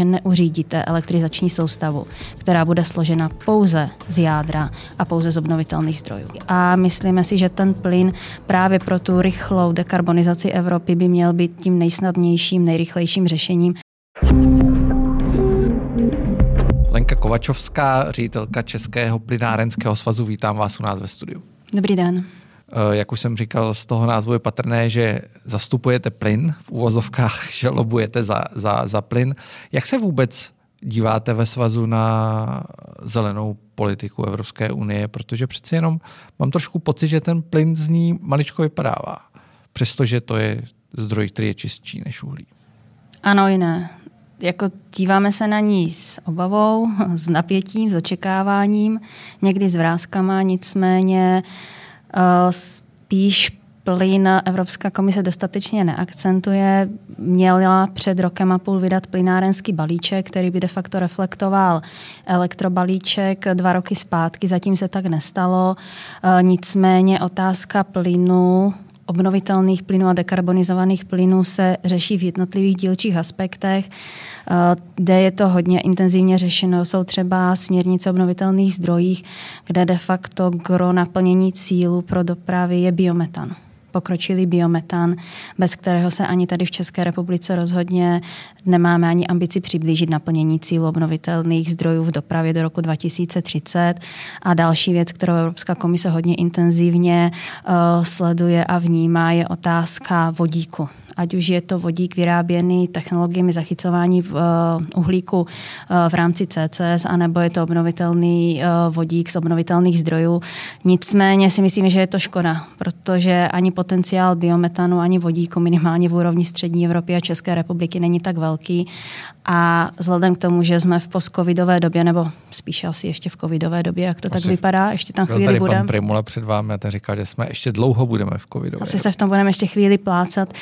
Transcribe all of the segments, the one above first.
že neuřídíte elektrizační soustavu, která bude složena pouze z jádra a pouze z obnovitelných zdrojů. A myslíme si, že ten plyn právě pro tu rychlou dekarbonizaci Evropy by měl být tím nejsnadnějším, nejrychlejším řešením. Lenka Kovačovská, ředitelka Českého plynárenského svazu, vítám vás u nás ve studiu. Dobrý den. Eh, jak už jsem říkal, z toho názvu je patrné, že zastupujete plyn, v úvozovkách, že lobujete za, za, za plyn. Jak se vůbec díváte ve svazu na zelenou politiku Evropské unie, protože přeci jenom mám trošku pocit, že ten plyn z ní maličko vypadává, přestože to je zdroj, který je čistší než uhlí. Ano i ne. Jako díváme se na ní s obavou, s napětím, s očekáváním, někdy s vrázkama, nicméně uh, spíš plyn Evropská komise dostatečně neakcentuje. Měla před rokem a půl vydat plynárenský balíček, který by de facto reflektoval elektrobalíček dva roky zpátky, zatím se tak nestalo. Eh, nicméně otázka plynu obnovitelných plynů a dekarbonizovaných plynů se řeší v jednotlivých dílčích aspektech. Eh, kde je to hodně intenzivně řešeno, jsou třeba směrnice obnovitelných zdrojích, kde de facto gro naplnění cílu pro dopravy je biometan pokročilý biometan, bez kterého se ani tady v České republice rozhodně nemáme ani ambici přiblížit naplnění cílu obnovitelných zdrojů v dopravě do roku 2030. A další věc, kterou Evropská komise hodně intenzivně uh, sleduje a vnímá, je otázka vodíku ať už je to vodík vyráběný technologiemi zachycování v, uh, uhlíku uh, v rámci CCS, anebo je to obnovitelný uh, vodík z obnovitelných zdrojů. Nicméně si myslím, že je to škoda, protože ani potenciál biometanu, ani vodíku minimálně v úrovni střední Evropy a České republiky není tak velký. A vzhledem k tomu, že jsme v postcovidové době, nebo spíše asi ještě v covidové době, jak to asi tak vypadá, ještě tam chvíli budeme. Pan Primula před vámi a ten říkal, že jsme ještě dlouho budeme v covidové. Asi se v tom budeme ještě chvíli plácat.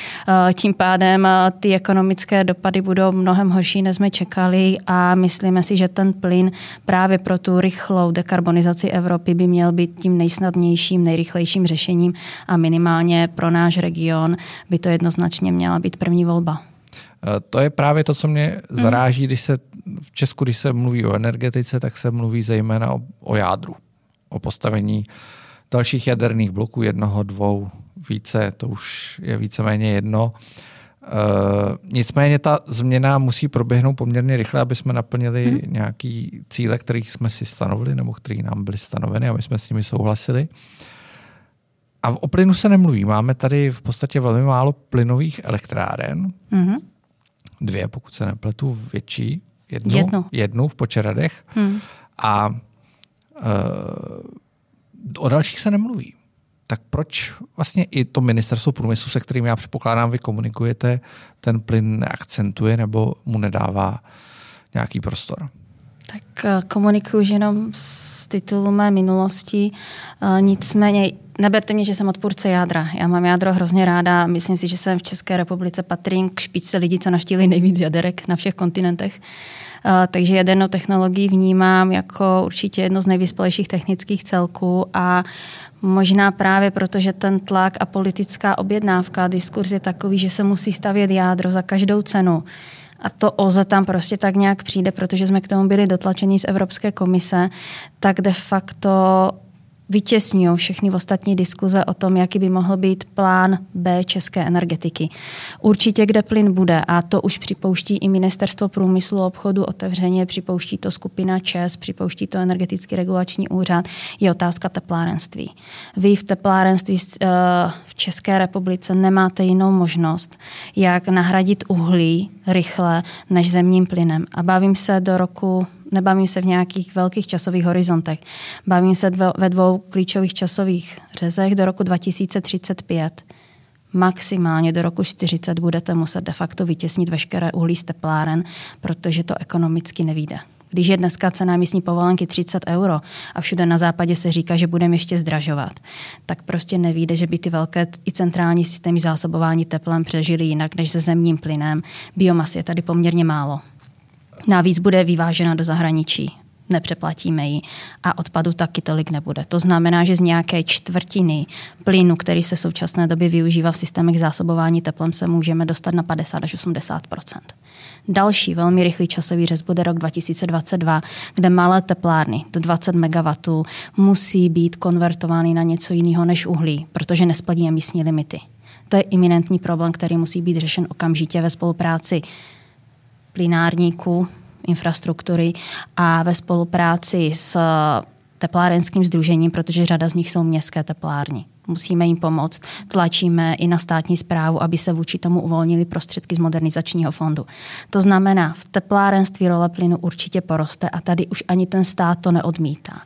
Tím pádem ty ekonomické dopady budou mnohem horší, než jsme čekali a myslíme si, že ten plyn právě pro tu rychlou dekarbonizaci Evropy by měl být tím nejsnadnějším, nejrychlejším řešením a minimálně pro náš region by to jednoznačně měla být první volba. E, to je právě to, co mě mhm. zaráží, když se v Česku, když se mluví o energetice, tak se mluví zejména o, o jádru, o postavení dalších jaderných bloků, jednoho, dvou, více, to už je víceméně jedno. E, nicméně ta změna musí proběhnout poměrně rychle, aby jsme naplnili hmm. nějaký cíle, kterých jsme si stanovili, nebo které nám byly stanoveny a my jsme s nimi souhlasili. A o plynu se nemluví. Máme tady v podstatě velmi málo plynových elektráren. Hmm. Dvě, pokud se nepletu, větší. Jednu, jednu. jednu v Počeradech. Hmm. A e, o dalších se nemluví tak proč vlastně i to ministerstvo průmyslu, se kterým já předpokládám, vy komunikujete, ten plyn neakcentuje nebo mu nedává nějaký prostor? Tak eh, komunikuju jenom z titulu mé minulosti. Eh, nicméně neberte mě, že jsem odpůrce jádra. Já mám jádro hrozně ráda. Myslím si, že jsem v České republice patrím k špičce lidí, co naštívili nejvíc jaderek na všech kontinentech. Eh, takže jadernou technologii vnímám jako určitě jedno z nejvyspělejších technických celků a možná právě proto, že ten tlak a politická objednávka, diskurs je takový, že se musí stavět jádro za každou cenu. A to OZE tam prostě tak nějak přijde, protože jsme k tomu byli dotlačeni z Evropské komise, tak de facto vytěsňují všechny ostatní diskuze o tom, jaký by mohl být plán B české energetiky. Určitě, kde plyn bude, a to už připouští i Ministerstvo průmyslu a obchodu otevřeně, připouští to skupina ČES, připouští to energetický regulační úřad, je otázka teplárenství. Vy v teplárenství eh, v České republice nemáte jinou možnost, jak nahradit uhlí rychle než zemním plynem. A bavím se do roku nebavím se v nějakých velkých časových horizontech. Bavím se ve dvou klíčových časových řezech do roku 2035. Maximálně do roku 40 budete muset de facto vytěsnit veškeré uhlí z tepláren, protože to ekonomicky nevíde. Když je dneska cena místní povolenky 30 euro a všude na západě se říká, že budeme ještě zdražovat, tak prostě nevíde, že by ty velké i centrální systémy zásobování teplem přežily jinak než se zemním plynem. Biomasy je tady poměrně málo. Navíc bude vyvážena do zahraničí. nepřeplatíme ji a odpadu taky tolik nebude. To znamená, že z nějaké čtvrtiny plynu, který se v současné době využívá v systémech zásobování teplem, se můžeme dostat na 50 až 80 Další velmi rychlý časový řez bude rok 2022, kde malé teplárny do 20 MW musí být konvertovány na něco jiného než uhlí, protože nesplní emisní limity. To je iminentní problém, který musí být řešen okamžitě ve spolupráci plinárníků, infrastruktury a ve spolupráci s teplárenským združením, protože řada z nich jsou městské teplárny. Musíme jim pomoct. Tlačíme i na státní zprávu, aby se vůči tomu uvolnili prostředky z modernizačního fondu. To znamená, v teplárenství role plynu určitě poroste a tady už ani ten stát to neodmítá.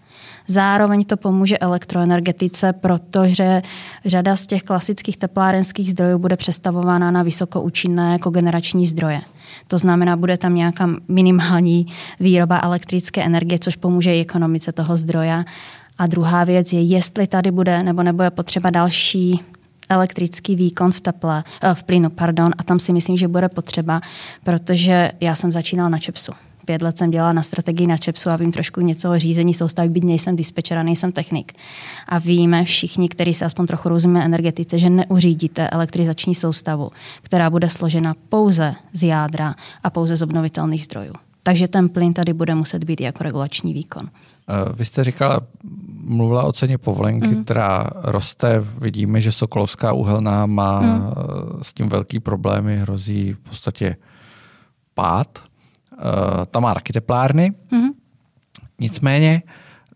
Zároveň to pomůže elektroenergetice, protože řada z těch klasických teplárenských zdrojů bude přestavována na vysokoučinné kogenerační zdroje. To znamená, bude tam nějaká minimální výroba elektrické energie, což pomůže i ekonomice toho zdroje. A druhá věc je, jestli tady bude nebo nebude potřeba další elektrický výkon v teple, eh, v plynu, pardon, a tam si myslím, že bude potřeba, protože já jsem začínal na ČEPSu pět let jsem dělala na strategii na ČEPSu a vím trošku něco o řízení soustavy, byť nejsem dispečera, nejsem technik. A víme všichni, kteří se aspoň trochu rozumíme energetice, že neuřídíte elektrizační soustavu, která bude složena pouze z jádra a pouze z obnovitelných zdrojů. Takže ten plyn tady bude muset být jako regulační výkon. Eh, vy jste říkala, mluvila o ceně povolenky, mm. která roste. Vidíme, že Sokolovská uhelná má mm. s tím velký problémy, hrozí v podstatě pád. Uh, tam má taky teplárny. Mm-hmm. Nicméně,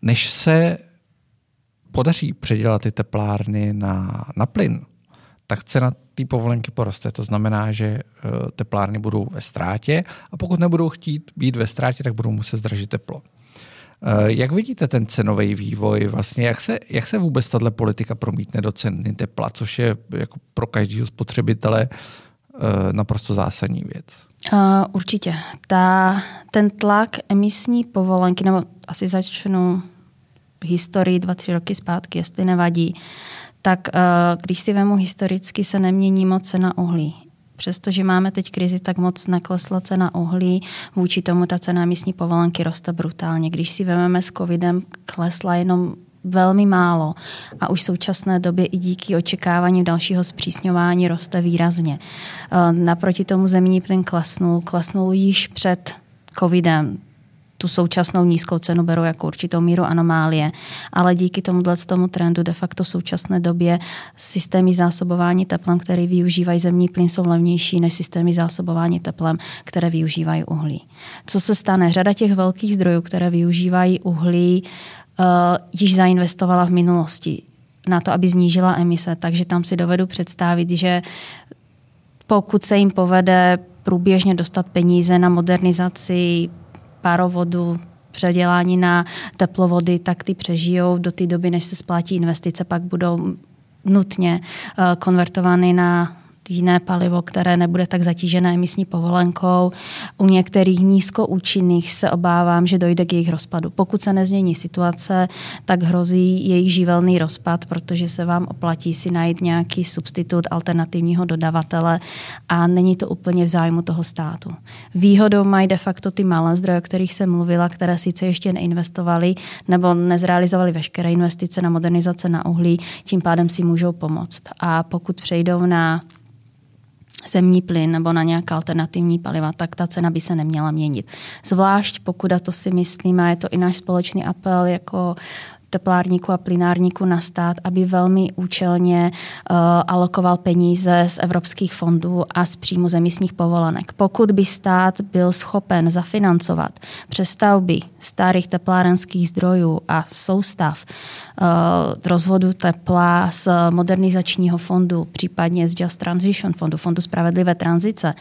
než se podaří předělat ty teplárny na, na plyn, tak cena té povolenky poroste. To znamená, že uh, teplárny budou ve ztrátě a pokud nebudou chtít být ve ztrátě, tak budou muset zdražit teplo. Uh, jak vidíte ten cenový vývoj? Vlastně jak se, jak se vůbec tato politika promítne do ceny tepla, což je jako pro každého spotřebitele uh, naprosto zásadní věc? Uh, určitě. Ta, ten tlak emisní povolenky, nebo asi začnu historii dva, tři roky zpátky, jestli nevadí, tak uh, když si vemu historicky, se nemění moc cena uhlí. Přestože máme teď krizi, tak moc neklesla cena uhlí. Vůči tomu ta cena místní povolenky roste brutálně. Když si vezmeme s covidem, klesla jenom velmi málo a už v současné době i díky očekávání dalšího zpřísňování roste výrazně. Eh, naproti tomu zemní plyn klesnul, klesnul již před covidem tu současnou nízkou cenu berou jako určitou míru anomálie, ale díky tomuhle tomu trendu de facto v současné době systémy zásobování teplem, které využívají zemní plyn, jsou levnější než systémy zásobování teplem, které využívají uhlí. Co se stane? Řada těch velkých zdrojů, které využívají uhlí, uh, již zainvestovala v minulosti na to, aby znížila emise. Takže tam si dovedu představit, že pokud se jim povede průběžně dostat peníze na modernizaci párovodu, předělání na teplovody, tak ty přežijou do té doby, než se splátí investice, pak budou nutně uh, konvertovány na jiné palivo, které nebude tak zatížené emisní povolenkou. U některých nízkoúčinných se obávám, že dojde k jejich rozpadu. Pokud se nezmění situace, tak hrozí jejich živelný rozpad, protože se vám oplatí si najít nějaký substitut alternativního dodavatele a není to úplně v zájmu toho státu. Výhodou mají de facto ty malé zdroje, o kterých jsem mluvila, které sice ještě neinvestovaly nebo nezrealizovali veškeré investice na modernizace na uhlí, tím pádem si můžou pomoct. A pokud přejdou na zemní plyn nebo na nějaká alternativní paliva, tak ta cena by se neměla měnit. Zvlášť pokud, a to si myslíme, a je to i náš společný apel jako teplárníku a plynárníku na stát, aby velmi účelně uh, alokoval peníze z evropských fondů a z příjmu z emisních povolenek. Pokud by stát byl schopen zafinancovat přestavby starých teplárenských zdrojů a soustav uh, rozvodu tepla z modernizačního fondu, případně z Just Transition fondu, fondu spravedlivé tranzice,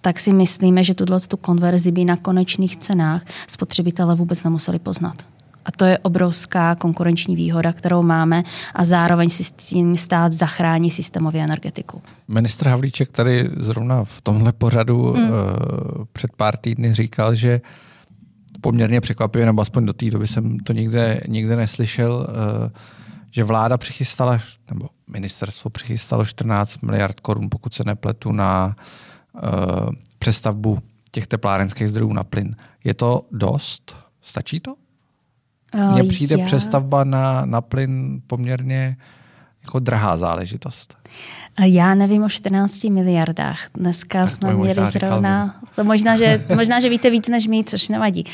tak si myslíme, že tuto konverzi by na konečných cenách spotřebitele vůbec nemuseli poznat. A to je obrovská konkurenční výhoda, kterou máme a zároveň si s tím stát zachrání systémově energetiku. Ministr Havlíček tady zrovna v tomhle pořadu mm. uh, před pár týdny říkal, že poměrně překvapivě, nebo aspoň do té doby jsem to nikde, nikde neslyšel, uh, že vláda přichystala, nebo ministerstvo přichystalo 14 miliard korun, pokud se nepletu, na uh, přestavbu těch teplárenských zdrojů na plyn. Je to dost? Stačí to? Mně přijde já... přestavba na, na plyn poměrně jako drahá záležitost. Já nevím o 14 miliardách. Dneska tak jsme měli zrovna... To možná, že, možná, že víte víc než my, což nevadí.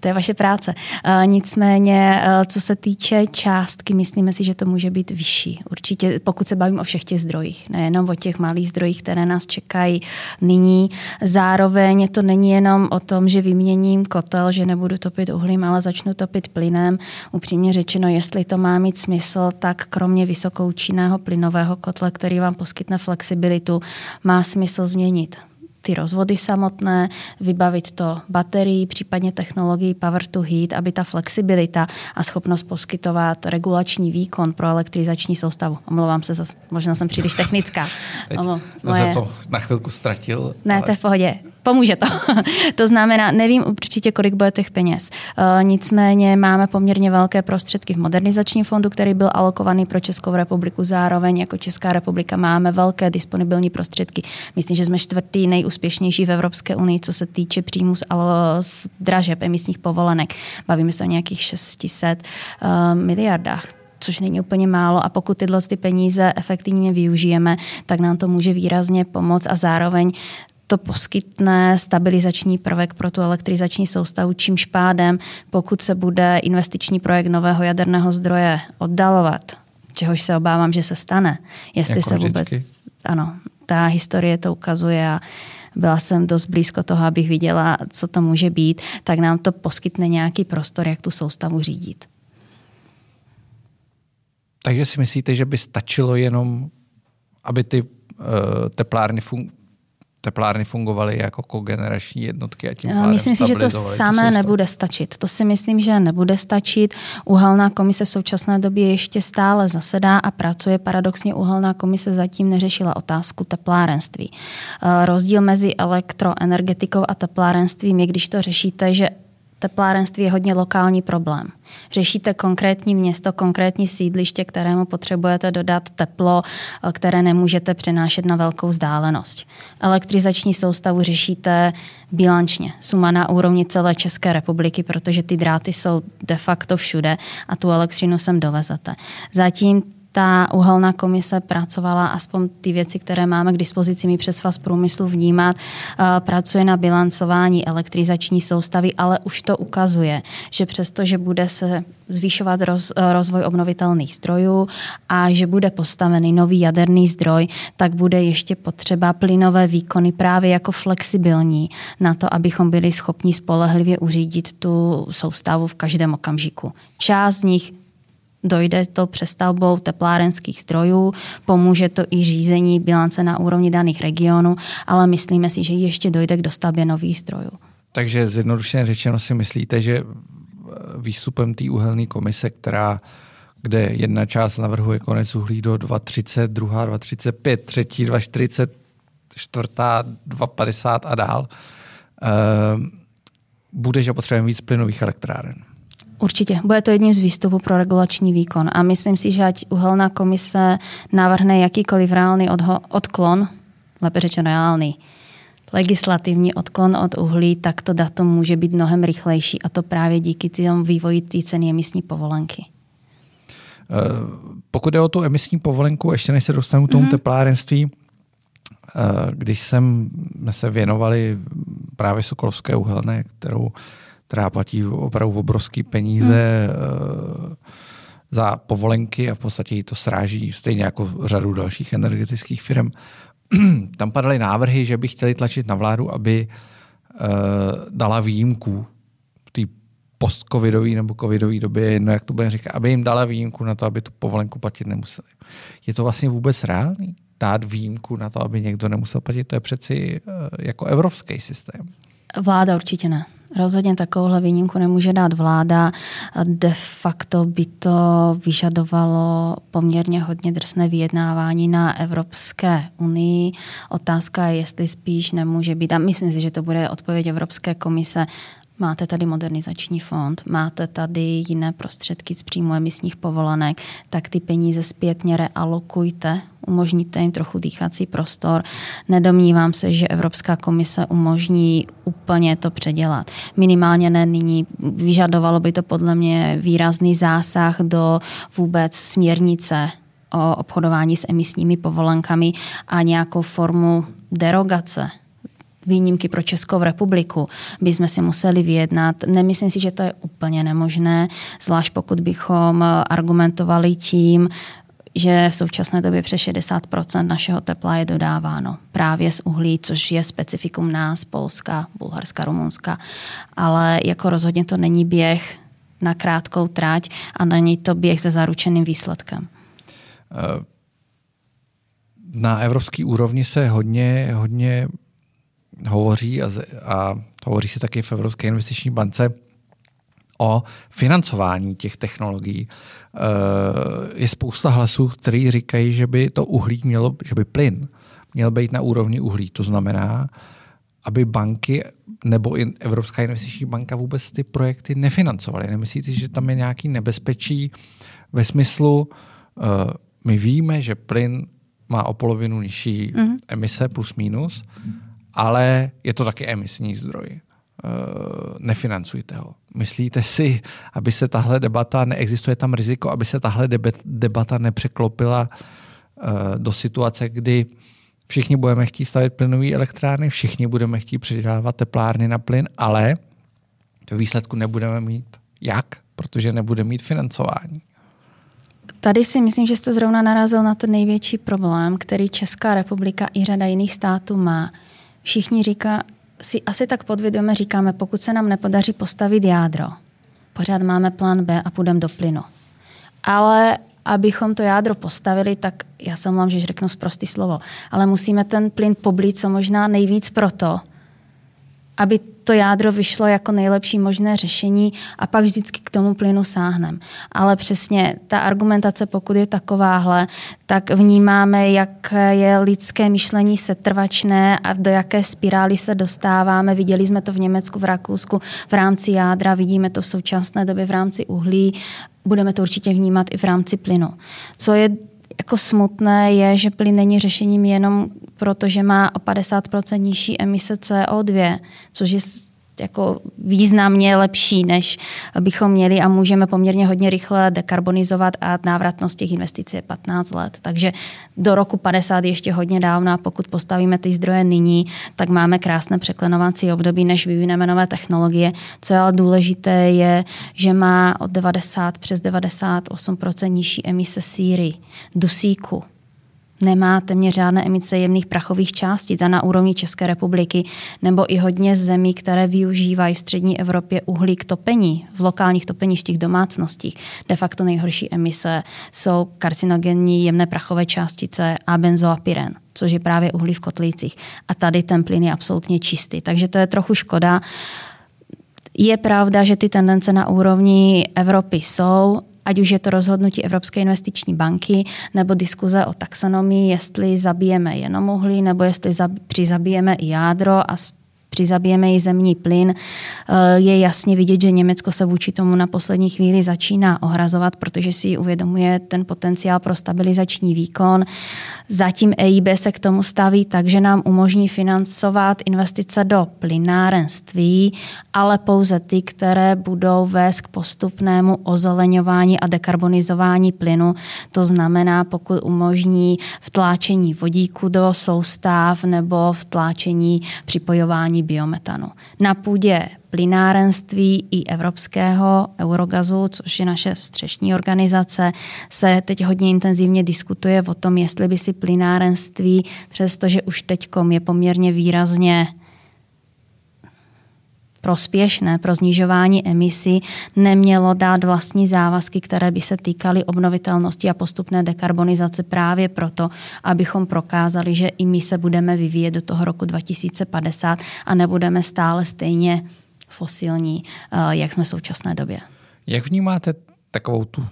To je vaše práce. Uh, nicméně, uh, co se týče částky, myslíme si, že to může být vyšší. Určitě, pokud se bavím o všech těch zdrojích, nejenom o těch malých zdrojích, které nás čekají nyní. Zároveň to není jenom o tom, že vyměním kotel, že nebudu topit uhlím, ale začnu topit plynem. Upřímně řečeno, jestli to má mít smysl, tak kromě vysokoučinného plynového kotle, který vám poskytne flexibilitu, má smysl změnit ty rozvody samotné, vybavit to baterií, případně technologií Power to Heat, aby ta flexibilita a schopnost poskytovat regulační výkon pro elektrizační soustavu. Omlouvám se, možná jsem příliš technická. Teď moje... jsem to na chvilku ztratil. Ne, ale... to je v pohodě. Pomůže to. to znamená, nevím určitě, kolik bude těch peněz. Uh, nicméně máme poměrně velké prostředky v modernizačním fondu, který byl alokovaný pro Českou republiku. Zároveň jako Česká republika máme velké disponibilní prostředky. Myslím, že jsme čtvrtý nejúspěšnější v Evropské unii, co se týče příjmu z, z dražeb emisních povolenek. Bavíme se o nějakých 600 uh, miliardách což není úplně málo a pokud tyhle ty peníze efektivně využijeme, tak nám to může výrazně pomoct a zároveň to poskytne stabilizační prvek pro tu elektrizační soustavu, čímž pádem, pokud se bude investiční projekt nového jaderného zdroje oddalovat, čehož se obávám, že se stane, jestli jako se vůbec... Vždycky. Ano, ta historie to ukazuje a byla jsem dost blízko toho, abych viděla, co to může být, tak nám to poskytne nějaký prostor, jak tu soustavu řídit. Takže si myslíte, že by stačilo jenom, aby ty uh, teplárny fun- teplárny fungovaly jako kogenerační jednotky a tím pádem Myslím si, že to samé nebude stačit. To si myslím, že nebude stačit. Uhelná komise v současné době ještě stále zasedá a pracuje. Paradoxně uhelná komise zatím neřešila otázku teplárenství. Eh, rozdíl mezi elektroenergetikou a teplárenstvím je, když to řešíte, že teplárenství je hodně lokální problém. Řešíte konkrétní město, konkrétní sídliště, kterému potřebujete dodat teplo, které nemůžete přenášet na velkou vzdálenost. Elektrizační soustavu řešíte bilančně, suma na úrovni celé České republiky, protože ty dráty jsou de facto všude a tu elektřinu sem dovezete. Zatím ta uhelná komise pracovala, aspoň ty věci, které máme k dispozici my přes vás průmyslu vnímat, eh, pracuje na bilancování elektrizační soustavy, ale už to ukazuje, že přesto, že bude se zvýšovat roz, eh, rozvoj obnovitelných zdrojů a že bude postavený nový jaderný zdroj, tak bude ještě potřeba plynové výkony právě jako flexibilní na to, abychom byli schopni spolehlivě uřídit tu soustavu v každém okamžiku. Část z nich dojde to přestavbou teplárenských strojů, pomůže to i řízení bilance na úrovni daných regionů, ale myslíme si, že ještě dojde k dostavbě nových strojů. Takže zjednodušeně řečeno si myslíte, že výstupem té uhelné komise, která kde jedna část navrhuje konec uhlí do 2,30, druhá 2,35, třetí 2,40, čtvrtá 2,50 a dál, uh, bude, že potřebujeme víc plynových elektráren. Určitě, bude to jedním z výstupů pro regulační výkon a myslím si, že ať uhelná komise navrhne jakýkoliv reálný odho- odklon, lépe řečeno reálný, legislativní odklon od uhlí, tak to datum může být mnohem rychlejší a to právě díky tomu vývoji té ceny emisní povolenky. Eh, pokud je o tu emisní povolenku, ještě než se dostanu k tomu mm-hmm. teplárenství, eh, když jsem, jsme se věnovali právě Sokolovské uhelné, kterou která platí opravdu obrovské peníze hmm. za povolenky a v podstatě jí to sráží stejně jako řadu dalších energetických firm. Tam padaly návrhy, že by chtěli tlačit na vládu, aby uh, dala výjimku v té post-covidové nebo covidové době, jedno jak to bude říkat, aby jim dala výjimku na to, aby tu povolenku platit nemuseli. Je to vlastně vůbec reálný? Dát výjimku na to, aby někdo nemusel platit, to je přeci uh, jako evropský systém. Vláda určitě ne. Rozhodně takovouhle výjimku nemůže dát vláda. De facto by to vyžadovalo poměrně hodně drsné vyjednávání na Evropské unii. Otázka je, jestli spíš nemůže být, a myslím si, že to bude odpověď Evropské komise, Máte tady modernizační fond, máte tady jiné prostředky z příjmu emisních povolenek, tak ty peníze zpětně realokujte, umožníte jim trochu dýchací prostor. Nedomnívám se, že Evropská komise umožní úplně to předělat. Minimálně ne nyní. Vyžadovalo by to podle mě výrazný zásah do vůbec směrnice o obchodování s emisními povolenkami a nějakou formu derogace výjimky pro Českou republiku by jsme si museli vyjednat. Nemyslím si, že to je úplně nemožné, zvlášť pokud bychom argumentovali tím, že v současné době přes 60% našeho tepla je dodáváno právě z uhlí, což je specifikum nás, Polska, Bulharska, Rumunska. Ale jako rozhodně to není běh na krátkou trať a není to běh se zaručeným výsledkem. Eh, na evropské úrovni se hodně, hodně hovoří a, a hovoří se taky v Evropské investiční bance o financování těch technologií. Eh, je spousta hlasů, který říkají, že by to uhlí mělo, že by plyn měl být na úrovni uhlí. To znamená, aby banky nebo i Evropská investiční banka vůbec ty projekty nefinancovaly. Nemyslíte, že tam je nějaký nebezpečí ve smyslu, uh, my víme, že plyn má o polovinu nižší mm-hmm. emise plus minus, ale je to taky emisní zdroj. Uh, nefinancujte ho. Myslíte si, aby se tahle debata, neexistuje tam riziko, aby se tahle debata nepřeklopila uh, do situace, kdy všichni budeme chtít stavit plynové elektrárny, všichni budeme chtít předávat teplárny na plyn, ale v výsledku nebudeme mít jak, protože nebudeme mít financování. Tady si myslím, že jste zrovna narazil na ten největší problém, který Česká republika i řada jiných států má. Všichni říká, si asi tak podvědomě říkáme, pokud se nám nepodaří postavit jádro, pořád máme plán B a půjdeme do plynu. Ale abychom to jádro postavili, tak já se mluvám, že řeknu zprostý slovo, ale musíme ten plyn poblít co možná nejvíc proto, aby to jádro vyšlo jako nejlepší možné řešení a pak vždycky k tomu plynu sáhnem. Ale přesně ta argumentace, pokud je takováhle, tak vnímáme, jak je lidské myšlení setrvačné a do jaké spirály se dostáváme. Viděli jsme to v Německu, v Rakousku v rámci jádra, vidíme to v současné době v rámci uhlí, budeme to určitě vnímat i v rámci plynu. Co je jako smutné je, že plyn není řešením jenom proto, že má o 50% nižší emise CO2, což je jako významně lepší, než bychom měli a můžeme poměrně hodně rychle dekarbonizovat a návratnost těch investic je 15 let. Takže do roku 50 ještě hodně dávno a pokud postavíme ty zdroje nyní, tak máme krásné překlenovací období, než vyvineme nové technologie. Co je ale důležité je, že má od 90 přes 98% nižší emise síry, dusíku, nemá téměř žádné emice jemných prachových částic a na úrovni České republiky nebo i hodně zemí, které využívají v střední Evropě uhlí k topení, v lokálních topeništích domácnostích. De facto nejhorší emise jsou karcinogenní jemné prachové částice a benzoapyren což je právě uhlí v kotlících. A tady ten plyn je absolutně čistý. Takže to je trochu škoda. Je pravda, že ty tendence na úrovni Evropy jsou, ať už je to rozhodnutí Evropské investiční banky nebo diskuze o taxonomii, jestli zabijeme jenom uhlí nebo jestli přizabijeme i jádro a přizabijeme i zemní plyn, eh, je jasně vidět, že Německo se vůči tomu na poslední chvíli začíná ohrazovat, protože si uvědomuje ten potenciál pro stabilizační výkon. Zatím EIB se k tomu staví tak, že nám umožní financovat investice do plynárenství, ale pouze ty, které budou vést k postupnému ozeleňování a dekarbonizování plynu. To znamená, pokud umožní vtláčení vodíku do soustav nebo vtláčení připojování biometanu. Na půdě plynárenství i evropského Eurogazu, což je naše střešní organizace, se teď hodně intenzivně diskutuje o tom, jestli by si plynárenství, přestože už teď je poměrně výrazně prospěšné pro snižování emisí, nemělo dát vlastní závazky, které by se týkaly obnovitelnosti a postupné dekarbonizace právě proto, abychom prokázali, že i my se budeme vyvíjet do toho roku 2050 a nebudeme stále stejně fosilní, eh, jak jsme v současné době. Jak vnímáte takovou tu,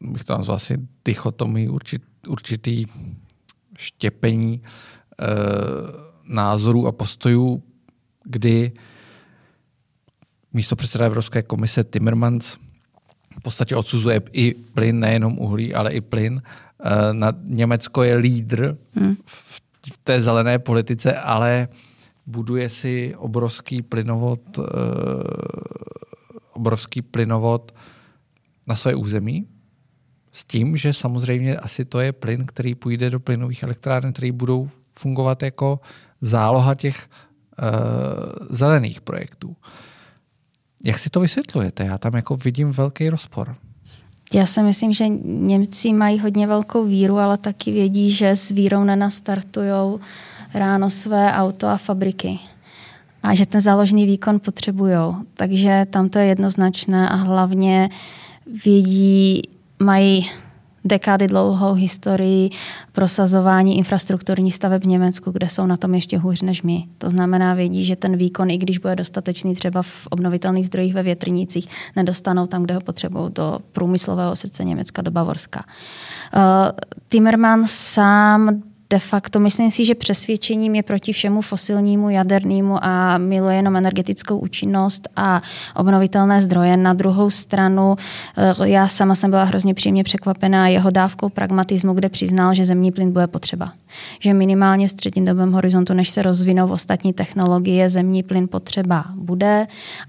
bych to nazval asi dichotomii, určit, určitý štěpení e, názorů a postojů, kdy místo předseda Evropské komise Timmermans v podstatě odsuzuje i plyn, nejenom uhlí, ale i plyn. Eh, na Německo je lídr hmm. v té zelené politice, ale buduje si obrovský plynovod, eh, obrovský plynovod na své území, s tím, že samozřejmě asi to je plyn, který půjde do plynových elektráren, které budou fungovat jako záloha těch uh, zelených projektů. Jak si to vysvětlujete? Já tam jako vidím velký rozpor. Já si myslím, že Němci mají hodně velkou víru, ale taky vědí, že s vírou nenastartují ráno své auto a fabriky. A že ten záložný výkon potřebují. Takže tam to je jednoznačné a hlavně vědí, mají dekády dlouhou historii prosazování infrastrukturní staveb v Německu, kde jsou na tom ještě hůř než my. To znamená, vědí, že ten výkon, i když bude dostatečný třeba v obnovitelných zdrojích ve větrnicích, nedostanou tam, kde ho potřebují, do průmyslového srdce Německa, do Bavorska. Uh, Timmerman sám de facto myslím si, že přesvědčením je proti všemu fosilnímu, jadernému a miluje jenom energetickou účinnost a obnovitelné zdroje. Na druhou stranu, eh, já sama jsem byla hrozně příjemně překvapená jeho dávkou pragmatismu, kde přiznal, že zemní plyn bude potřeba. Že minimálně v střednědobém horizontu, než se rozvinou ostatní technologie, zemní plyn potřeba bude,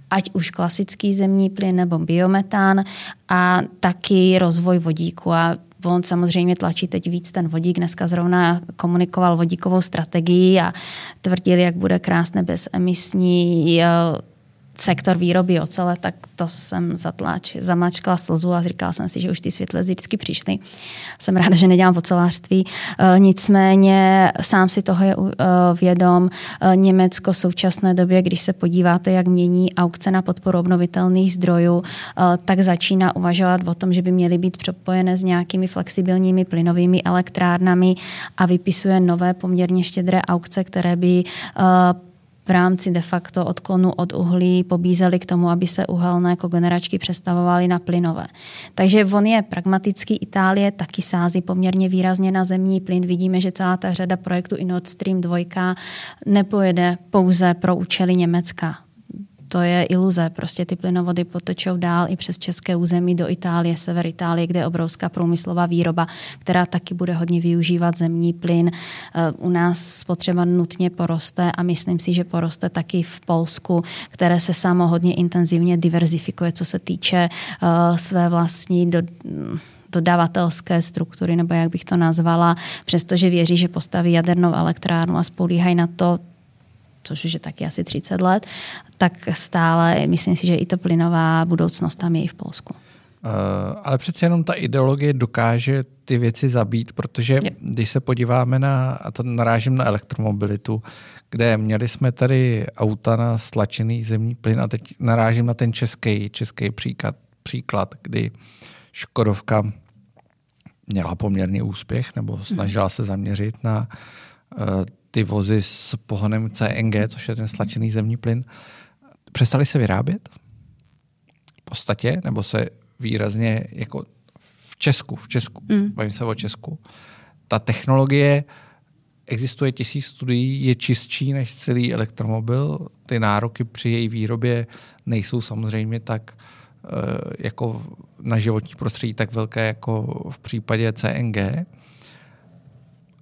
ať už klasický zemní plyn nebo biometán a taky rozvoj vodíku. A On samozřejmě tlačí teď víc ten vodík. Dneska zrovna komunikoval vodíkovou strategii a tvrdil, jak bude krásné bezemisní sektor výroby ocele, tak to jsem zatlač, zamačkla slzu a říkala jsem si, že už ty světle vždycky přišly. Jsem ráda, že nedělám ocelářství. E, nicméně sám si toho je e, vědom. E, Německo v současné době, když se podíváte, jak mění aukce na podporu obnovitelných zdrojů, tak začíná uvažovat o tom, že by měly být propojené s nějakými flexibilními plynovými elektrárnami a vypisuje nové poměrně štědré aukce, které by v rámci de facto odklonu od uhlí pobízeli k tomu, aby se uhelné kogeneračky přestavovaly na plynové. Takže on je pragmatický. Itálie taky sází poměrně výrazně na zemní plyn. Vidíme, že celá ta řada projektu i Nord Stream 2 nepojede pouze pro účely Německa to je iluze. Prostě ty plynovody potečou dál i přes české území do Itálie, sever Itálie, kde je obrovská průmyslová výroba, která taky bude hodně využívat zemní plyn. Eh, u nás spotřeba nutně poroste a myslím si, že poroste taky v Polsku, které se samo hodně intenzivně diverzifikuje, co se týče uh, své vlastní do, dodavatelské struktury, nebo jak bych to nazvala, přestože věří, že postaví jadernou elektrárnu a spolíhají na to, což už je taky asi 30 let, tak stále myslím si, že i to plynová budoucnost tam je i v Polsku. Uh, ale přece jenom ta ideologie dokáže ty věci zabít, protože když se podíváme na, a to narážím na elektromobilitu, kde měli jsme tady auta na stlačený zemní plyn a teď narážím na ten český, český příklad, příklad, kdy Škodovka měla poměrný úspěch nebo snažila se zaměřit na uh, vozy s pohonem CNG, což je ten stlačený zemní plyn, přestali se vyrábět v podstatě, nebo se výrazně jako v Česku, v Česku, mm. bavím se o Česku, ta technologie existuje tisíc studií, je čistší než celý elektromobil. Ty nároky při její výrobě nejsou samozřejmě tak eh, jako na životní prostředí tak velké jako v případě CNG.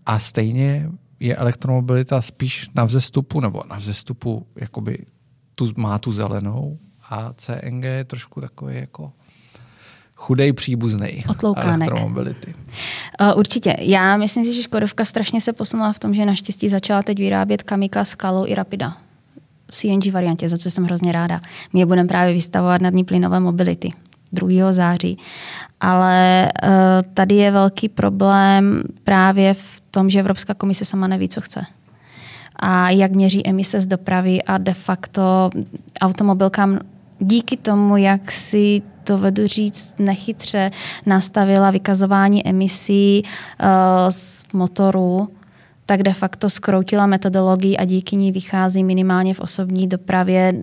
A stejně je elektromobilita spíš na vzestupu, nebo na vzestupu jakoby tu, má tu zelenou a CNG je trošku takový jako chudej příbuzný elektromobility. Uh, určitě. Já myslím si, že Škodovka strašně se posunula v tom, že naštěstí začala teď vyrábět Kamika, Skalu i Rapida v CNG variantě, za co jsem hrozně ráda. My je budeme právě vystavovat na dní plynové mobility 2. září. Ale uh, tady je velký problém právě v tom, že Evropská komise sama neví, co chce. A jak měří emise z dopravy a de facto automobilkám díky tomu, jak si to vedu říct nechytře, nastavila vykazování emisí uh, z motoru, tak de facto skroutila metodologii a díky ní vychází minimálně v osobní dopravě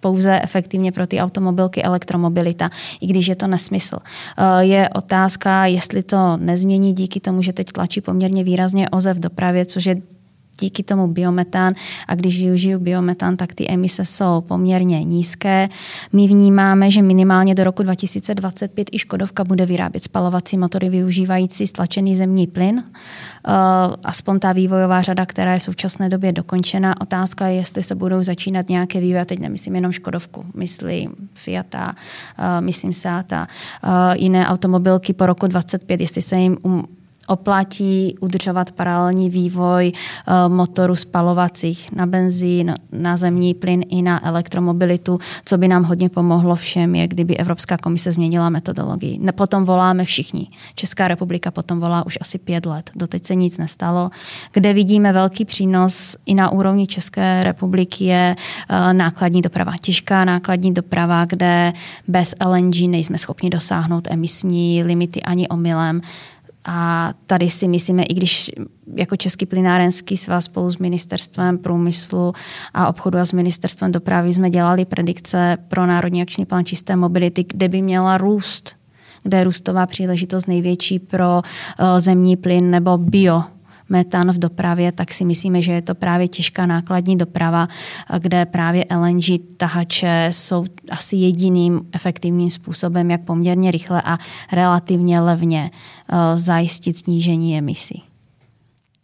pouze efektivně pro ty automobilky elektromobilita, i když je to nesmysl. Eh, je otázka, jestli to nezmění díky tomu, že teď tlačí poměrně výrazně OZE v dopravě, což je díky tomu biometán a když využiju biometán, tak ty emise jsou poměrně nízké. My vnímáme, že minimálně do roku 2025 i Škodovka bude vyrábět spalovací motory využívající stlačený zemní plyn. Eh, aspoň ta vývojová řada, která je v současné době dokončena. Otázka je, jestli se budou začínat nějaké vývoje, teď nemyslím jenom Škodovku, myslím Fiata, eh, myslím Seata, eh, jiné automobilky po roku 25, jestli se jim um, oplatí udržovat paralelní vývoj eh, motoru spalovacích na benzín, na zemní plyn i na elektromobilitu. Co by nám hodně pomohlo všem, je, kdyby Evropská komise změnila metodologii. Potom voláme všichni. Česká republika potom volá už asi pět let. Doteď se nic nestalo. Kde vidíme velký přínos i na úrovni České republiky je eh, nákladní doprava. Těžká nákladní doprava, kde bez LNG nejsme schopni dosáhnout emisní limity ani omylem. A tady si myslíme, i když jako Český plynárenský svaz spolu s ministerstvem průmyslu a obchodu a s ministerstvem dopravy jsme dělali predikce pro Národní akční plán čisté mobility, kde by měla růst, kde je růstová příležitost největší pro uh, zemní plyn nebo bio metan v dopravě, tak si myslíme, že je to právě těžká nákladní doprava, kde právě LNG tahače jsou asi jediným efektivním způsobem, jak poměrně rychle a relativně levně eh, zajistit snížení emisí.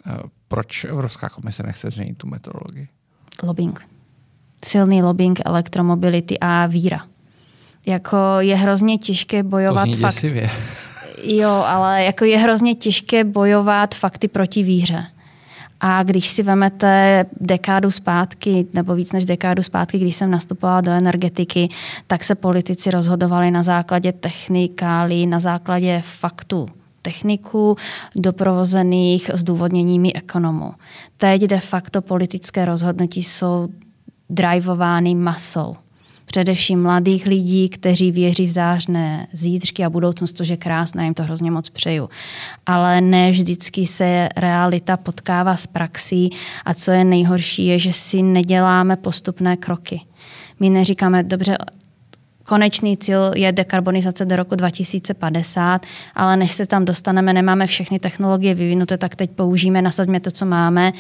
Eh, proč Evropská komise nechce změnit tu metodologii? Lobbying. Silný lobbying elektromobility a víra. Jako je hrozně těžké bojovat to fakt. Děsivě. Jo, ale jako je hrozně těžké bojovat fakty proti víře. A když si vemete dekádu zpátky, nebo víc než dekádu zpátky, když jsem nastupovala do energetiky, tak se politici rozhodovali na základě technikálí, na základě faktů techniků doprovozených zdůvodněními ekonomů. Teď de facto politické rozhodnutí jsou drivovány masou především mladých lidí, kteří věří v zářné zítřky a budoucnost, což je krásné, jim to hrozně moc přeju. Ale ne vždycky se realita potkává s praxí a co je nejhorší, je, že si neděláme postupné kroky. My neříkáme, dobře, konečný cíl je dekarbonizace do roku 2050, ale než se tam dostaneme, nemáme všechny technologie vyvinuté, tak teď použijeme, nasadíme to, co máme,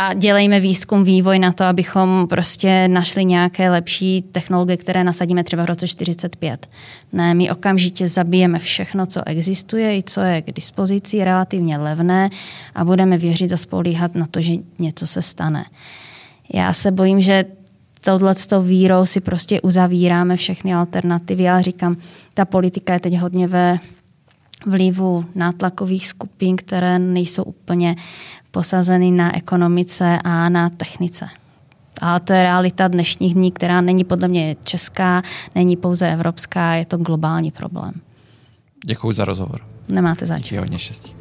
a dělejme výzkum, vývoj na to, abychom prostě našli nějaké lepší technologie, které nasadíme třeba v roce 45. Ne, my okamžitě zabijeme všechno, co existuje i co je k dispozici, relativně levné a budeme věřit a spolíhat na to, že něco se stane. Já se bojím, že touhleto vírou si prostě uzavíráme všechny alternativy. Já říkám, ta politika je teď hodně ve vlivu nátlakových skupin, které nejsou úplně posazeny na ekonomice a na technice. A to je realita dnešních dní, která není podle mě česká, není pouze evropská, je to globální problém. Děkuji za rozhovor. Nemáte zač. Díky hodně štěstí.